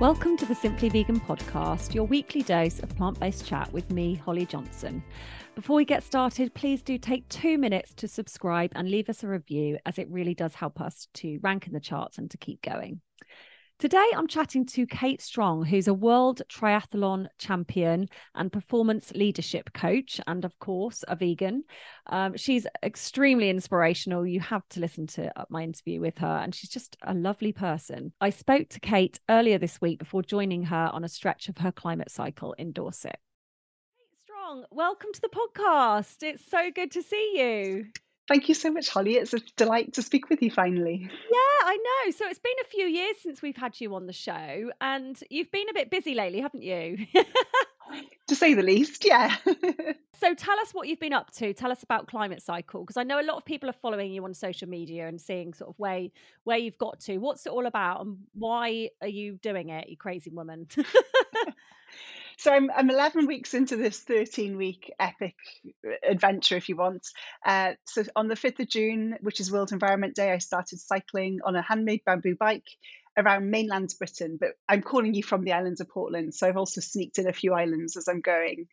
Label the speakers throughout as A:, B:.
A: Welcome to the Simply Vegan podcast, your weekly dose of plant based chat with me, Holly Johnson. Before we get started, please do take two minutes to subscribe and leave us a review, as it really does help us to rank in the charts and to keep going. Today, I'm chatting to Kate Strong, who's a world triathlon champion and performance leadership coach, and of course, a vegan. Um, she's extremely inspirational. You have to listen to uh, my interview with her, and she's just a lovely person. I spoke to Kate earlier this week before joining her on a stretch of her climate cycle in Dorset. Kate Strong, welcome to the podcast. It's so good to see you.
B: Thank you so much, Holly. It's a delight to speak with you finally.
A: Yeah, I know. So it's been a few years since we've had you on the show, and you've been a bit busy lately, haven't you?
B: to say the least, yeah.
A: so tell us what you've been up to. Tell us about Climate Cycle, because I know a lot of people are following you on social media and seeing sort of where where you've got to. What's it all about, and why are you doing it, you crazy woman?
B: so I'm, I'm 11 weeks into this 13 week epic adventure, if you want. Uh, so on the 5th of June, which is World Environment Day, I started cycling on a handmade bamboo bike around mainland Britain. But I'm calling you from the islands of Portland, so I've also sneaked in a few islands as I'm going.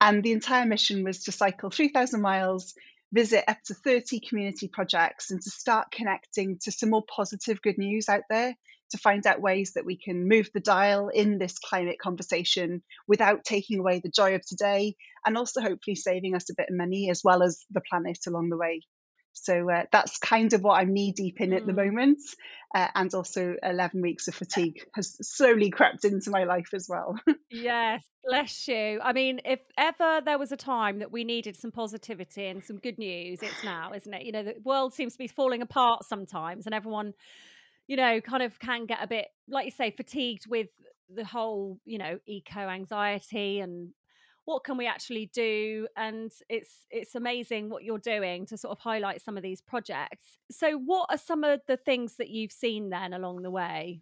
B: And the entire mission was to cycle 3,000 miles visit up to 30 community projects and to start connecting to some more positive good news out there to find out ways that we can move the dial in this climate conversation without taking away the joy of today and also hopefully saving us a bit of money as well as the planet along the way. So uh, that's kind of what I'm knee deep in at the mm. moment. Uh, and also 11 weeks of fatigue has slowly crept into my life as well.
A: yes, bless you. I mean, if ever there was a time that we needed some positivity and some good news, it's now, isn't it? You know, the world seems to be falling apart sometimes and everyone you know, kind of can get a bit, like you say, fatigued with the whole, you know, eco anxiety and what can we actually do? And it's it's amazing what you're doing to sort of highlight some of these projects. So what are some of the things that you've seen then along the way?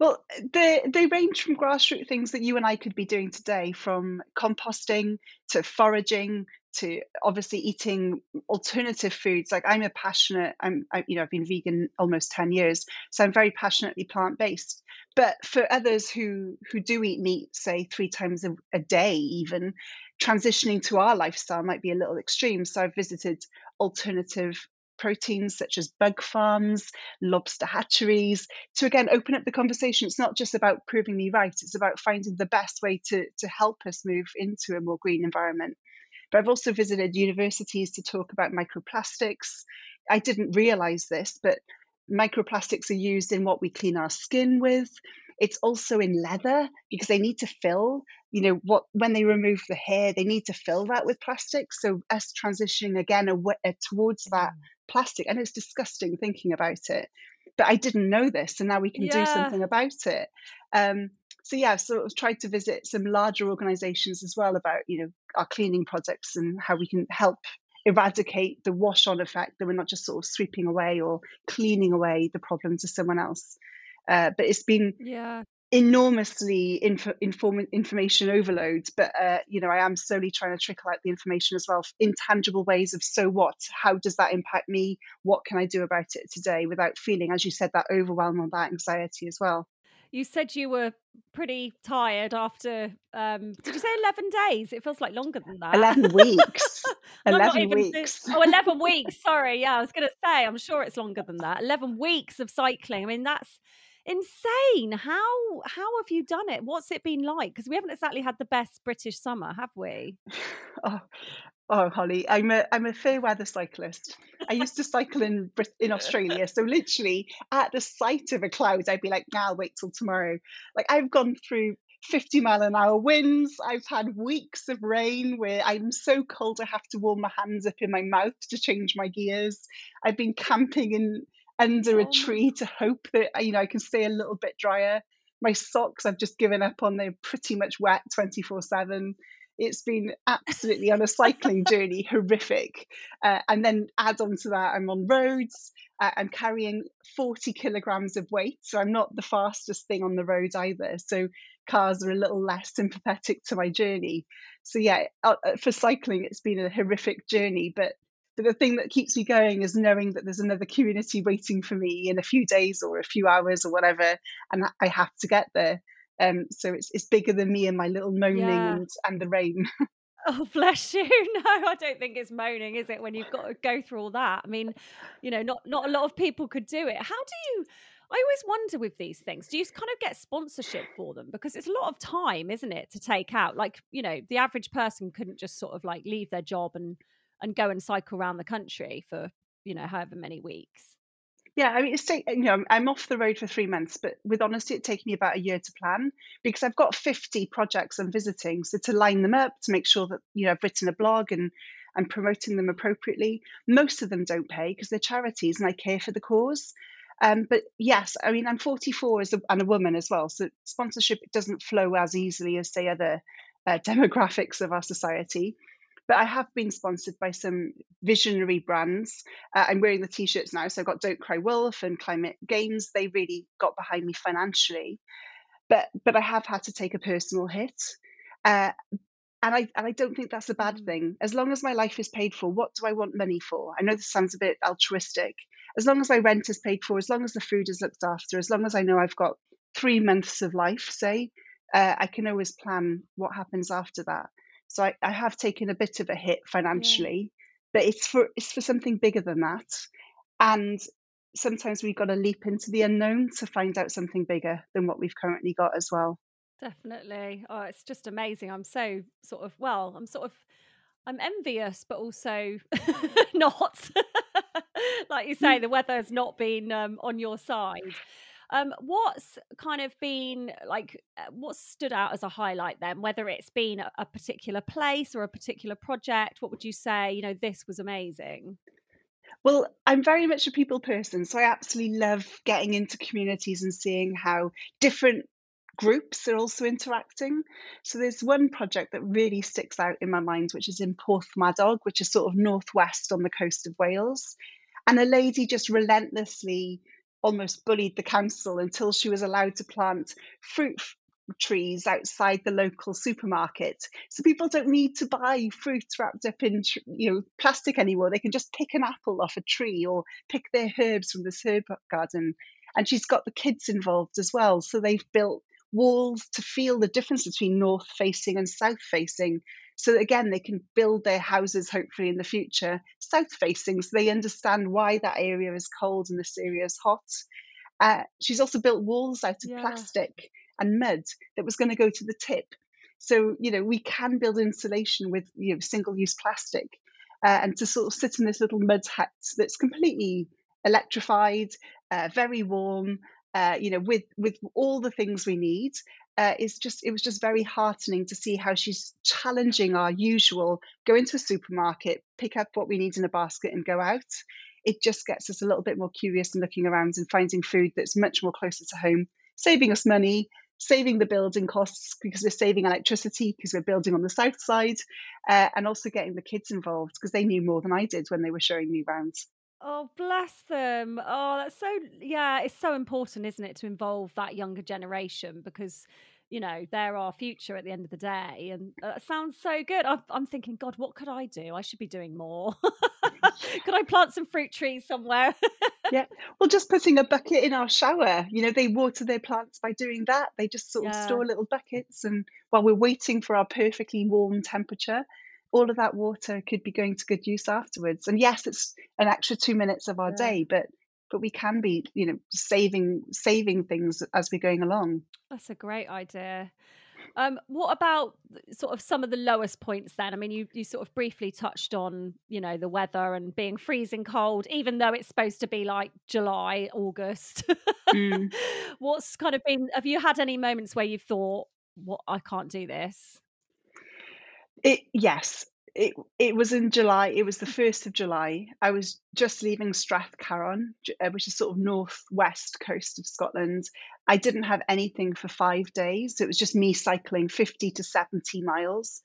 B: Well, they they range from grassroots things that you and I could be doing today, from composting to foraging to obviously eating alternative foods. Like I'm a passionate, I'm I, you know I've been vegan almost ten years, so I'm very passionately plant based. But for others who who do eat meat, say three times a, a day, even transitioning to our lifestyle might be a little extreme. So I've visited alternative proteins such as bug farms, lobster hatcheries, to again open up the conversation. It's not just about proving me right, it's about finding the best way to, to help us move into a more green environment. But I've also visited universities to talk about microplastics. I didn't realize this, but microplastics are used in what we clean our skin with. It's also in leather because they need to fill, you know, what when they remove the hair, they need to fill that with plastic. So us transitioning again away, uh, towards that mm. plastic, and it's disgusting thinking about it. But I didn't know this, and now we can yeah. do something about it. Um, so yeah, of tried to visit some larger organisations as well about you know our cleaning projects and how we can help eradicate the wash on effect that we're not just sort of sweeping away or cleaning away the problem to someone else. Uh, but it's been yeah. enormously info, inform, information overload but uh, you know i am slowly trying to trickle out the information as well in tangible ways of so what? How does that impact me? What can i do about it today? without feeling as you said that overwhelm or that anxiety as well
A: you said you were pretty tired after um did you say 11 days? It feels like longer than that.
B: 11 weeks. 11 weeks.
A: oh 11 weeks sorry yeah i was gonna say i'm sure it's longer than that. 11 weeks of cycling i mean that's insane. How how have you done it? What's it been like? Because we haven't exactly had the best british summer have we?
B: Oh Oh, Holly, I'm a I'm a fair weather cyclist. I used to cycle in in Australia, so literally at the sight of a cloud, I'd be like, "Now, nah, wait till tomorrow." Like I've gone through 50 mile an hour winds. I've had weeks of rain where I'm so cold I have to warm my hands up in my mouth to change my gears. I've been camping in under a oh tree to hope that uh, you know I can stay a little bit drier. My socks I've just given up on; they're pretty much wet 24 seven it's been absolutely on a cycling journey horrific. Uh, and then add on to that i'm on roads uh, i'm carrying 40 kilograms of weight so i'm not the fastest thing on the road either. So cars are a little less sympathetic to my journey. So yeah uh, uh for cycling it's been a horrific journey. But the thing that keeps me going is knowing that there's another community waiting for me in a few days or a few hours or whatever and i have to get there Um, so it's it's bigger than me and my little moaning
A: Yeah.
B: and and the rain.
A: Oh, bless you. No, I don't think it's moaning, is it, when you've got to go through all that? I mean, you know, not not a lot of people could do it. How do you I always wonder with these things, do you kind of get sponsorship for them? Because it's a lot of time, isn't it, to take out? Like, you know, the average person couldn't just sort of like leave their job and and go and cycle around the country for, you know, however many weeks.
B: Yeah, I mean, it's take, you know, I'm off the road for three months, but with honesty, it taken me about a year to plan because I've got 50 projects I'm visiting. So to line them up, to make sure that, you know, I've written a blog and I'm promoting them appropriately. Most of them don't pay because they're charities and I care for the cause. Um, but yes, I mean, I'm 44 as a, and a woman as well. So sponsorship doesn't flow as easily as, say, other uh, demographics of our society but I have been sponsored by some visionary brands. Uh, I'm wearing the t-shirts now, so I've got Don't Cry Wolf and Climate Games. They really got behind me financially, but but I have had to take a personal hit, uh, and I and I don't think that's a bad
A: Mm.
B: thing. As long as my life is paid for, what do I want money for? I know this sounds a bit altruistic. As long as my rent is paid for, as long as the food is looked after, as long as I know I've got three months of life, say, uh, I can always plan what happens after that. So I, I have taken a bit of a hit
A: Yeah.
B: financially, but it's for it's for something bigger than that. And sometimes we've got to leap into the unknown to find out something bigger than what we've currently got as well.
A: Definitely. Oh, it's just amazing. I'm so sort of well, I'm sort of I'm envious, but also not. like you say, the weather's not been um, on your side. Um, what's kind of been like, uh, what's stood out as a highlight then? Whether it's been a, a particular place or a particular project, what would you say? You know, this was amazing.
B: Well, I'm very much a people person, so I absolutely love getting into communities and seeing how different groups are also interacting. So there's one project that really sticks out in my mind, which is in Porthmadog, which is sort of northwest on the coast of Wales. And a lady just relentlessly almost bullied the council until she was allowed to plant fruit trees outside the local supermarket. So people don't need to buy fruit wrapped up in you know plastic anymore. They can just pick an apple off a tree or pick their herbs from this herb garden. And she's got the kids involved as well. So they've built walls to feel the difference between north facing and south facing. So that, again, they can build their houses hopefully in the future south facing so they understand why that area is cold and this area is hot. Uh, she's also built walls out of
A: Yeah.
B: plastic and mud that was going to go to the tip. So, you know, we can build insulation with, you know, single use plastic. Uh, and to sort of sit in this little mud hut that's completely electrified, uh, very warm, uh, you know, with with all the things we need, uh, just it was just very heartening to see how she's challenging our usual go into a supermarket, pick up what we need in a basket, and go out. It just gets us a little bit more curious and looking around and finding food that's much more closer to home, saving us money, saving the building costs because we're saving electricity because we're building on the south side, uh, and also getting the kids involved because they knew more than I did when they were showing me around.
A: Oh, bless them. Oh, that's so, yeah, it's so important, isn't it, to involve that younger generation because, you know, they're our future at the end of the day. And uh, it sounds so good. I'm, I'm thinking, God, what could I do? I should be doing more. could I plant some fruit trees somewhere?
B: Yeah. Well, just putting a bucket in our shower, you know, they water their plants by doing that. They just sort of
A: yeah,
B: store little buckets, and while we're waiting for our perfectly warm temperature, all of that water could be going to good use afterwards. And yes, it's an extra two minutes of our
A: yeah.
B: day, but but we can be, you know, saving saving things as we're going along.
A: That's a great idea. Um, what about sort of some of the lowest points then? I mean, you you sort of briefly touched on, you know, the weather and being freezing cold, even though it's supposed to be like July, August.
B: Mm.
A: What's kind of been, have you had any moments where you've thought, what, I can't do this?
B: It yes, it it was in July. It was the first of July. I was just leaving Strathcarron, uh, which is sort of northwest coast of Scotland. I didn't have anything for five days. It was just me cycling 50 to 70 miles,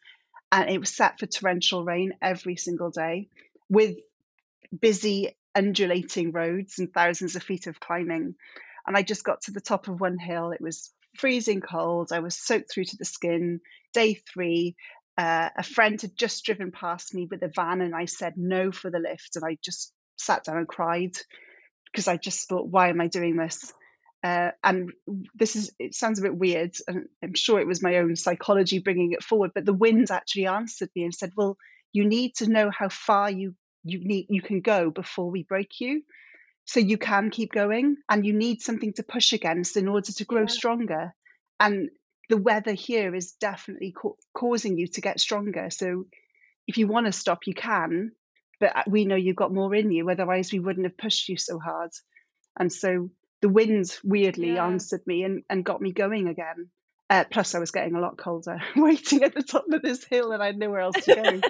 B: and it was set for torrential rain every single day, with busy undulating roads and thousands of feet of climbing. And I just got to the top of one hill. It was freezing cold. I was soaked through to the skin. Day three, uh, a friend had just driven past me with a van, and I said no for the lift. And I just sat down and cried because I just thought, why am I doing this? Uh, and this is it sounds a bit weird and i'm sure it was my own psychology bringing it forward but the wind actually answered me and said well you need to know how far you you need you can go before we break you so you can keep going and you need something to push against in order to grow yeah. stronger and the weather here is definitely co- causing you to get stronger so if you want to stop you can but uh, we know you've got more in you otherwise we wouldn't have pushed you so hard and so the wind weirdly yeah. answered me and, and got me going again uh, plus i was getting a lot colder waiting at the top of this hill and i had nowhere else to go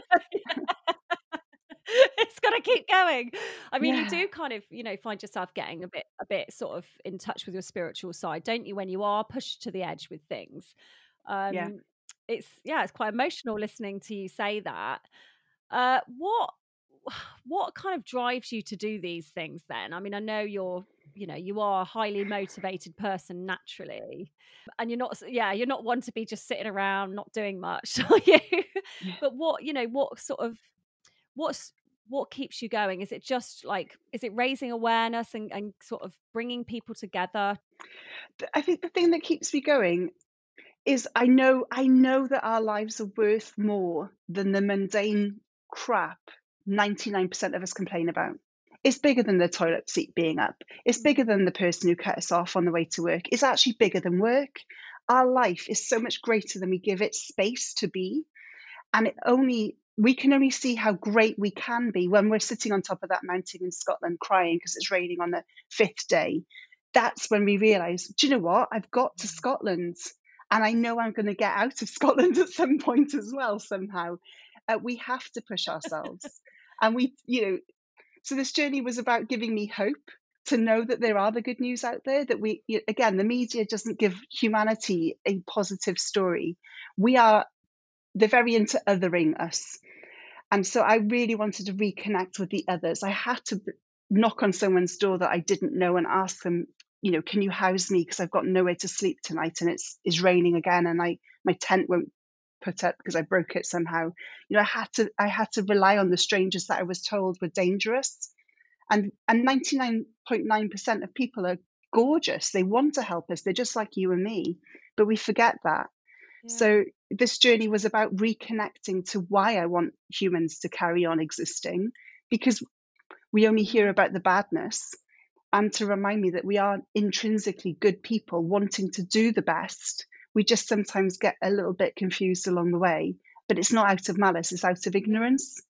A: it's got to keep going. I mean, yeah. you do kind of, you know, find yourself getting a bit, bit sort of in touch with your spiritual side, don't you? When you are pushed to the edge with things. Um, yeah. It's yeah, it's quite emotional listening to you say that. Uh, what what kind of drives you to do these things then i mean i know you're you know you are a highly motivated person naturally and you're not yeah you're not one to be just sitting around not doing much are you yeah. but what you know what sort of what's what keeps you going? Is it just like is it raising awareness and, and sort of bringing people together?
B: I think the thing that keeps me going is i know i know that our lives are worth more than the mundane crap 99% of us complain about. It's bigger than the toilet seat being up. It's mm. bigger than the person who cut us off on the way to work. It's actually bigger than work. Our life is so much greater than we give it space to be and it only we can only see how great we can be when we're sitting on top of that mountain in Scotland crying because it's raining on the fifth day. That's when we realize, do you know what? I've got to Scotland and I know I'm going to get out of Scotland at some point as well, somehow. Uh, we have to push ourselves. and we, you know, so this journey was about giving me hope to know that there are the good news out there that we again the media doesn't give humanity a positive story we are they're very into othering us. And so I really wanted to reconnect with the others. I had to knock on someone's door that I didn't know and ask them, you know, can you house me because I've got nowhere to sleep tonight and it's is raining again and I my tent won't put up because I broke it somehow. You know, I had to I had to rely on the strangers that I was told were dangerous. And and 99.9% of people are gorgeous. They want to help us. They're just like you and me. But we forget that. So this journey was about reconnecting to why I want humans to carry on existing because we only hear about the badness and to remind me that we are intrinsically good people wanting to do the best. We just sometimes get a little bit confused along the way, but it's not out of malice, it's out of ignorance.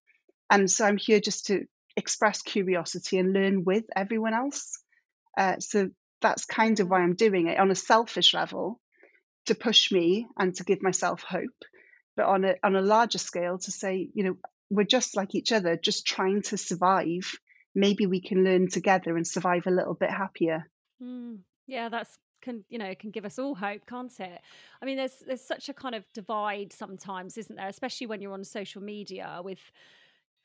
B: And so I'm here just to express curiosity and learn with everyone else. Uh, so that's kind of why I'm doing it on a selfish level to push me and to give myself hope but on a on a larger scale to say you know we're just like each other just trying to survive. Maybe we can learn together and survive a little bit happier.
A: Mm, yeah that's can you know can give us all hope can't it? I mean there's there's such a kind of divide sometimes isn't there? Especially when you're on social media with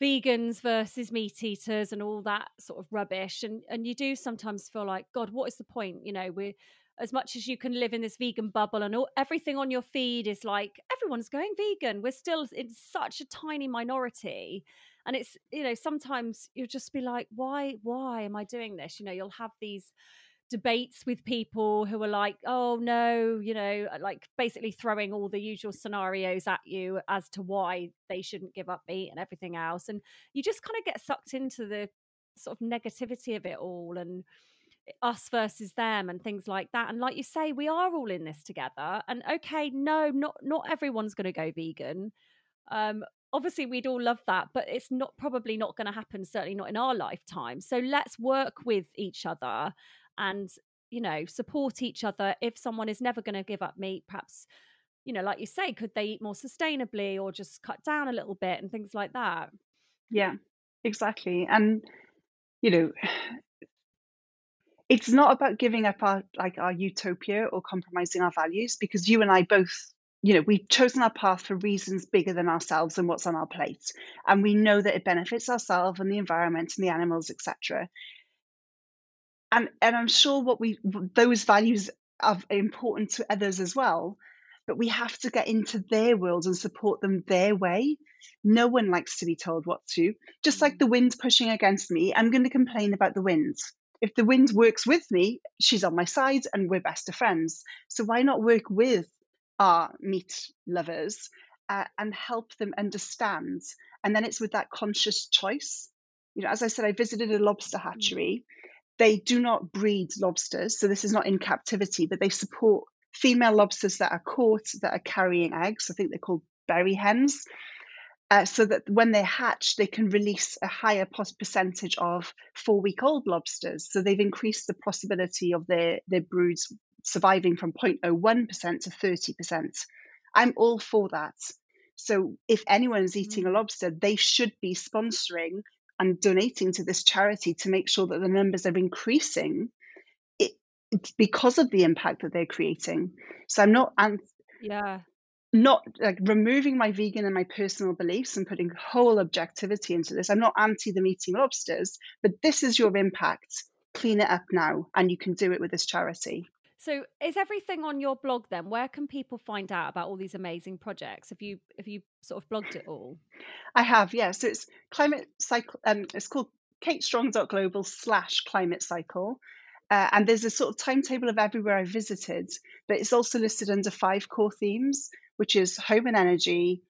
A: vegans versus meat eaters and all that sort of rubbish and and you do sometimes feel like god what is the point? You know we're as much as you can live in this vegan bubble and all, everything on your feed is like everyone's going vegan. We're still in such a tiny minority. And it's you know sometimes you'll just be like why why am i doing this? You know you'll have these debates with people who are like oh no you know uh, like basically throwing all the usual scenarios at you as to why they shouldn't give up meat and everything else. And you just kind of get sucked into the sort of negativity of it all and us versus them and things like that and like you say we are all in this together and okay no not not everyone's going to go vegan um obviously we'd all love that but it's not probably not going to happen certainly not in our lifetime so let's work with each other and you know support each other if someone is never going to give up meat perhaps you know like you say could they eat more sustainably or just cut down a little bit and things like that?
B: Yeah exactly and you know it's not about giving up our like our utopia or compromising our values because you and I both you know we've chosen our path for reasons bigger than ourselves and what's on our plate. And we know that it benefits ourselves and the environment and the animals etc and and i'm sure what we those values are important to others as well but we have to get into their world and support them their way. No one likes to be told what to just like mm. the wind pushing against me i'm going to complain about the wind if the wind works with me, she's on my side and we're best of friends. So why not work with our meat lovers uh, and help them understand? And then it's with that conscious choice. You know, as I said, I visited a lobster mm. hatchery. They do not breed lobsters, so this is not in captivity, but they support female lobsters that are caught that are carrying eggs. I think they're called berried hens uh, so that when they hatch, they can release a higher percentage of four week old lobsters. So they've increased the possibility of their, their broods surviving from 0.01% to 30%. I'm all for that. So if anyone is eating a mm. lobster, they should be sponsoring and donating to this charity to make sure that the numbers are increasing it, because of the impact that they're creating. So I'm not
A: yeah
B: not like removing my vegan and my personal beliefs and putting whole objectivity into this. I'm not anti them eating lobsters, but this is your impact. Clean it up now, and you can do it with this charity.
A: So, is everything on your blog then? Where can people find out about all these amazing projects? Have you have you sort of blogged it all?
B: I have, yeah. So it's climate cycle. Um, it's called katestrong.global slash climate cycle. Uh, and there's a sort of timetable of everywhere I visited, but it's also listed under five core themes which is home and energy,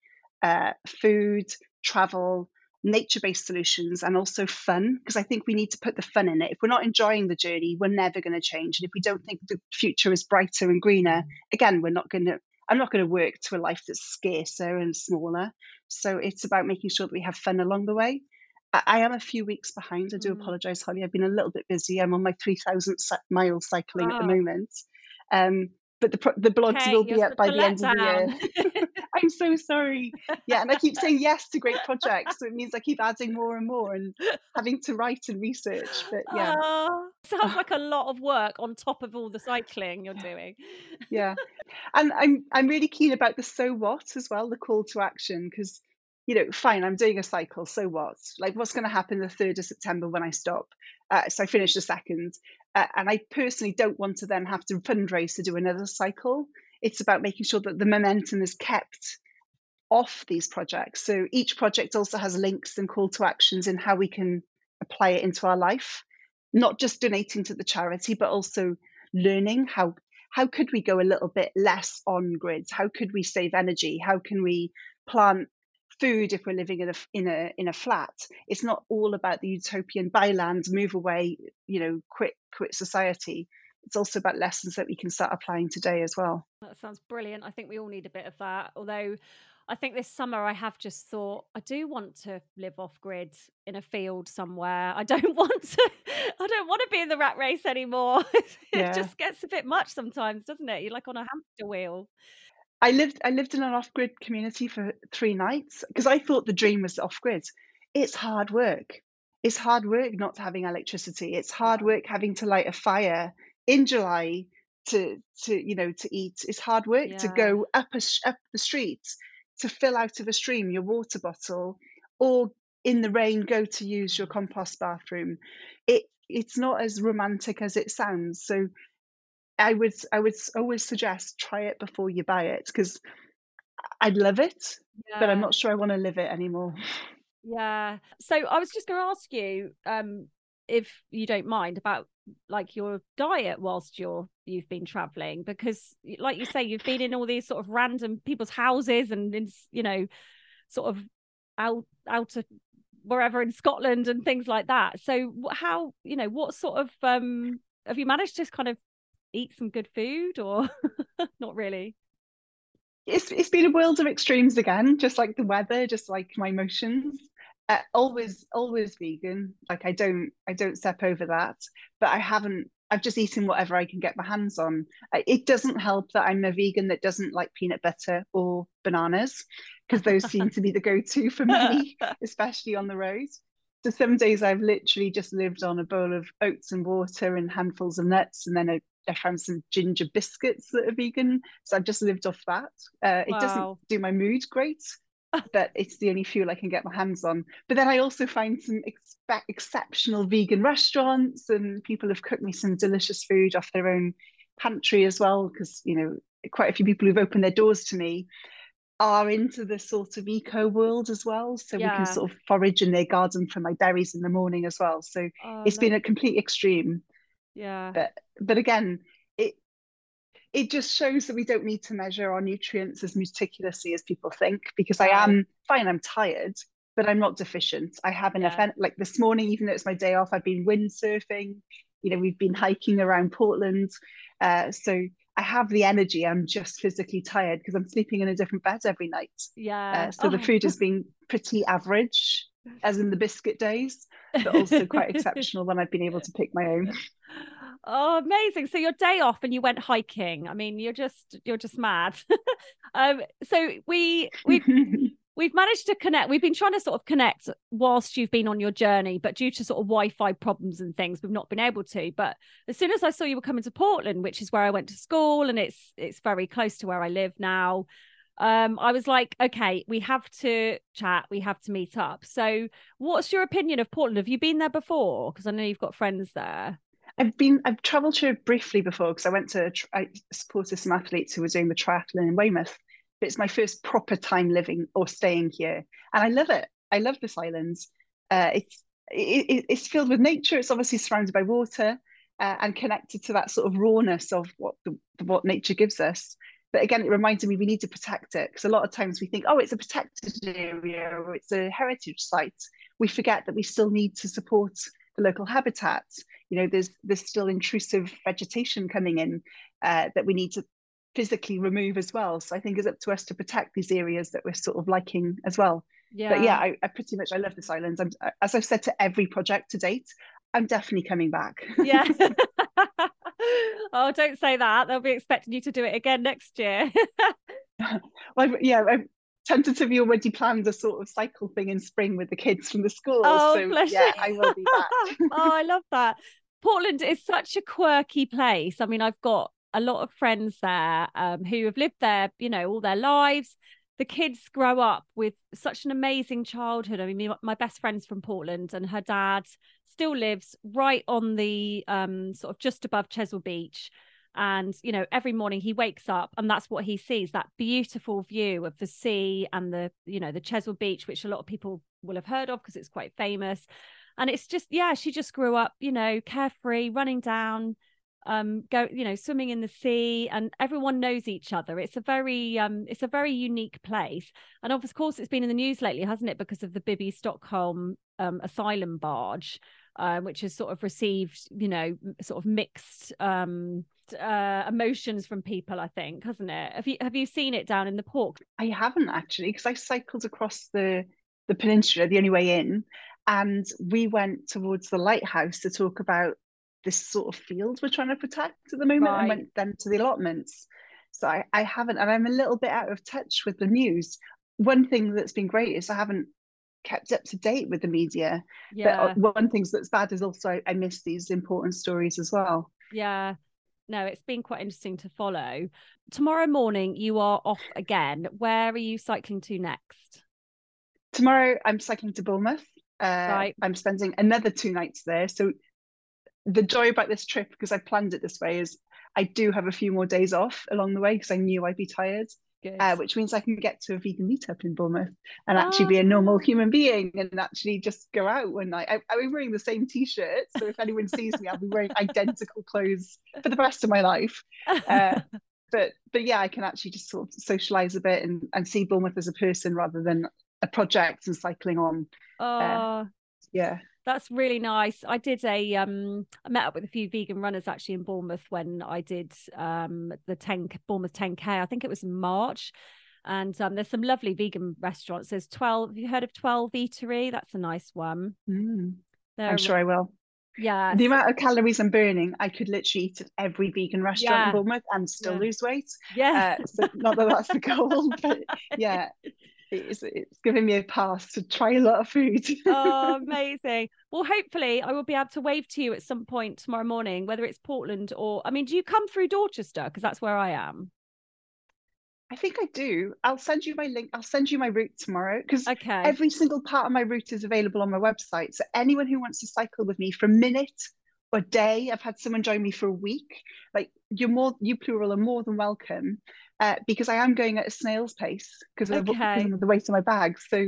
B: uh, food, travel, nature based solutions, and also fun, because I think we need to put the fun in it. If we're not enjoying the journey, we're never going to change. And if we don't think the future is brighter and greener, again, we're not going to. I'm not going to work to a life that's scarcer and smaller. So it's about making sure that we have fun along the way. I am a few weeks behind. I do mm. apologise, Holly. I've been a little bit busy. I'm on my 3,000 mile cycling at the moment. Um, but the the blogs okay, will be up by the end down. of the year. I'm so sorry. Yeah, and I keep saying yes to great projects, so it means I keep adding more and more and having to write and research. But yeah,
A: sounds like a lot of work on top of all the cycling you're doing.
B: yeah, and I'm I'm really keen about the so what as well, the call to action, because you know, fine, I'm doing a cycle, so what? Like, what's going to happen the 3rd of September when I stop? Uh, so I finish the second. Uh, and I personally don't want to then have to fundraise to do another cycle. It's about making sure that the momentum is kept off these projects. So each project also has links and call to actions in how we can apply it into our life, not just donating to the charity, but also learning how how could we go a little bit less on grids? How could we save energy? How can we plant food if we're living in a in a in a flat. It's not all about the utopian buy land, move away, you know, quit quit society. It's also about lessons that we can start applying today as well.
A: That sounds brilliant. I think we all need a bit of that. Although I think this summer I have just thought I do want to live off grid in a field somewhere. I don't want to I don't want to be in the rat race anymore. it just gets a bit much sometimes, doesn't it? You're like on a hamster wheel.
B: I lived I lived in an off grid community for three nights because I thought the dream was off grid. It's hard work. It's hard work not having electricity. It's hard work having to light a fire in July to to you know to eat. It's hard work yeah. to go up a, up the street to fill out of a stream your water bottle or in the rain go to use your compost bathroom. It it's not as romantic as it sounds. So I would I would always suggest try it before you buy it because I'd love it, yeah. but I'm not sure I want to live it anymore.
A: Yeah. So I was just going to ask you, um, if you don't mind, about like your diet whilst you're you've been traveling, because like you say, you've been in all these sort of random people's houses and in you know, sort of out out of wherever in Scotland and things like that. So how you know what sort of um have you managed to kind of eat some good food or not really?
B: It's it's been a world of extremes again, just like the weather, just like my emotions. Uh, always always vegan. Like I don't I don't step over that, but I haven't. I've just eaten whatever I can get my hands on. It doesn't help that I'm a vegan that doesn't like peanut butter or bananas, because those seem to be the go-to for me, especially on the road. So some days I've literally just lived on a bowl of oats and water and handfuls of nuts, and then a I found some ginger biscuits that are vegan. So I've just lived off that. Uh, wow. It doesn't do my mood great, but it's the only fuel I can get my hands on. But then I also find some ex- exceptional vegan restaurants, and people have cooked me some delicious food off their own pantry as well, because, you know, quite a few people who've opened their doors to me. Are into the sort of eco world as well. So
A: Yeah.
B: we can sort of forage in their garden for my berries in the morning as well. So
A: Oh,
B: it's been a complete extreme.
A: yeah.
B: But but again, it it just shows that we don't need to measure our nutrients as meticulously as people think because I am fine, I'm tired, but I'm not deficient. I have enough
A: Yeah.
B: like this morning, even though it's my day off, I've been windsurfing, you know, we've been hiking around Portland. Uh, so I have the energy. I'm just physically tired because I'm sleeping in a different bed every night.
A: Yeah.
B: Uh, so the
A: Oh.
B: food has been pretty average, as in the biscuit days, but also quite exceptional when I've been able to pick my own.
A: Oh, amazing. So your day off and you went hiking. I mean, you're just you're just mad. um, so we we've we've managed to connect. We've been trying to sort of connect whilst you've been on your journey, but due to sort of Wi-Fi problems and things, we've not been able to. But as soon as I saw you were coming to Portland, which is where I went to school, and it's it's very close to where I live now. Um, I was like, okay, we have to chat, we have to meet up. So, what's your opinion of Portland? Have you been there before? Because I know you've got friends there.
B: I've been I've travelled here briefly before because I went to I supported some athletes who were doing the triathlon in Weymouth. But it's my first proper time living or staying here, and I love it. I love this island. Uh, it's it, it's filled with nature. It's obviously surrounded by water uh, and connected to that sort of rawness of what the, what nature gives us. But again, it reminded me we need to protect it because a lot of times we think, oh, it's a protected area or it's a heritage site. We forget that we still need to support the local habitats you know there's there's still intrusive vegetation coming in uh, that we need to physically remove as well so i think it's up to us to protect these areas that we're sort of liking as well
A: Yeah.
B: but yeah I, I pretty much i love this island i'm uh, as i've said to every project to date i'm definitely coming back
A: yeah. oh, don't say that. They'll be expecting you to do it again next year.
B: well, yeah i've tentatively already planned a sort of cycle thing in spring with the kids from the school
A: oh,
B: so
A: bless
B: yeah
A: you.
B: i will be back
A: oh, I love that. Portland is such a quirky place. I mean, I've got a lot of friends there um, who have lived there, you know, all their lives. The kids grow up with such an amazing childhood. I mean, my best friend's from Portland, and her dad still lives right on the um, sort of just above Chesil Beach. And, you know, every morning he wakes up and that's what he sees that beautiful view of the sea and the, you know, the Chesil Beach, which a lot of people will have heard of because it's quite famous and it's just yeah she just grew up you know carefree running down um go you know swimming in the sea and everyone knows each other. It's a very um it's a very unique place. And of course it's been in the news lately hasn't it because of the Bibby Stockholm um, asylum barge uh, which has sort of received you know sort of mixed um uh emotions from people i think hasn't it? Have you have you seen it down in the port?
B: I haven't actually because I cycled across the the peninsula the only way in, and we went towards the lighthouse to talk about this sort of field we're trying to protect at the moment,
A: Right.
B: and went then to the allotments. So I, I haven't, and I'm a little bit out of touch with the news. One thing that's been great is I haven't kept up to date with the media.
A: yeah
B: But one thing that's bad is also I, I miss these important stories as well.
A: Yeah. No, it's been quite interesting to follow. Tomorrow morning, you are off again. Where are you cycling to next?
B: Tomorrow I'm cycling to Bournemouth. Uh,
A: Right.
B: I'm spending another two nights there. So the joy about this trip, because I planned it this way, is I do have a few more days off along the way because I knew I'd be tired, uh, which means I can get to a vegan meetup in Bournemouth and actually be a normal
A: Ah.
B: human being and actually just go out one night. I, I'll be wearing the same t-shirt, so if anyone sees me, I'll be wearing identical clothes for the rest of my life. uh, But but yeah, I can actually just sort of socialize a bit and, and see Bournemouth as a person rather than a project and cycling on.
A: oh,
B: Yeah.
A: That's really nice. I did a um I met up with a few vegan runners actually in Bournemouth when I did um the 10 Bournemouth 10K. I think it was in March. And um, there's some lovely vegan restaurants. There's 12. Have you heard of 12 Eatery? That's a nice one.
B: Mm, I'm sure I will.
A: Yeah.
B: The amount of calories I'm burning, I could literally eat at every vegan restaurant
A: Yeah.
B: in Bournemouth and still
A: Yeah.
B: lose weight.
A: Yeah.
B: Uh, so not that that's the goal, but yeah, it's, it's giving me a pass to try a lot of food.
A: oh, amazing. Well, hopefully, I will be able to wave to you at some point tomorrow morning, whether it's Portland or, I mean, do you come through Dorchester? Because that's where I am.
B: I think I do. I'll send you my link. I'll send you my route tomorrow because
A: Okay.
B: every single part of my route is available on my website. So anyone who wants to cycle with me for a minute a day. I've had someone join me for a week. Like you're more, you plural are more than welcome, uh, because I am going at a snail's pace because of,
A: Okay.
B: of the weight of my bag. So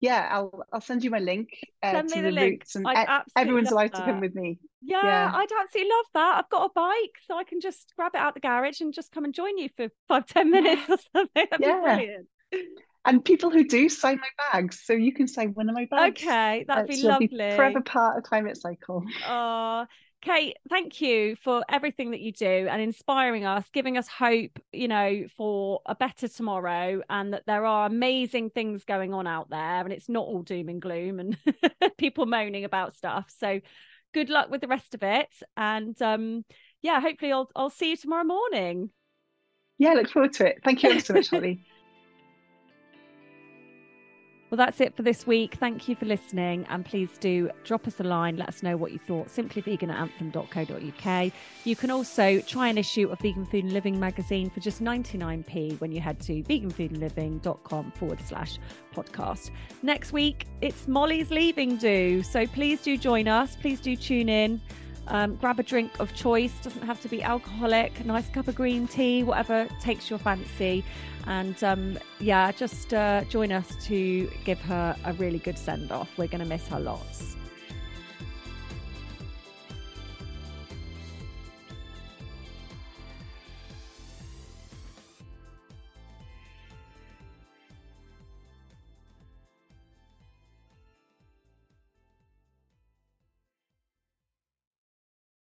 B: yeah, I'll I'll send you my link uh,
A: Send me
B: the,
A: the link.
B: and
A: I'd
B: e- everyone's allowed to come with me.
A: Yeah,
B: Yeah.
A: I'd absolutely love that. I've got a bike, so I can just grab it out the garage and just come and join you for five, ten minutes or something. That'd
B: Yeah.
A: be brilliant.
B: And people who do sign my bags, so you can sign one of my bags.
A: Okay, that'd be lovely.
B: forever part of Climate Cycle.
A: Oh, Kate, thank you for everything that you do and inspiring us, giving us hope, you know, for a better tomorrow and that there are amazing things going on out there and it's not all doom and gloom and people moaning about stuff. So good luck with the rest of it. And um yeah, hopefully I'll I'll see you tomorrow morning.
B: Yeah, look forward to it. Thank you so much, Holly.
A: Well, that's it for this week. Thank you for listening. And please do drop us a line. Let us know what you thought. Simplyvegan at anthem.co.uk. You can also try an issue of Vegan Food and Living magazine for just 99p when you head to veganfoodandliving.com forward slash podcast. Next week, it's Molly's leaving do. So please do join us. Please do tune in. Um, grab a drink of choice. Doesn't have to be alcoholic. Nice cup of green tea, whatever takes your fancy. And um, yeah, just uh, join us to give her a really good send off. We're going to miss her lots.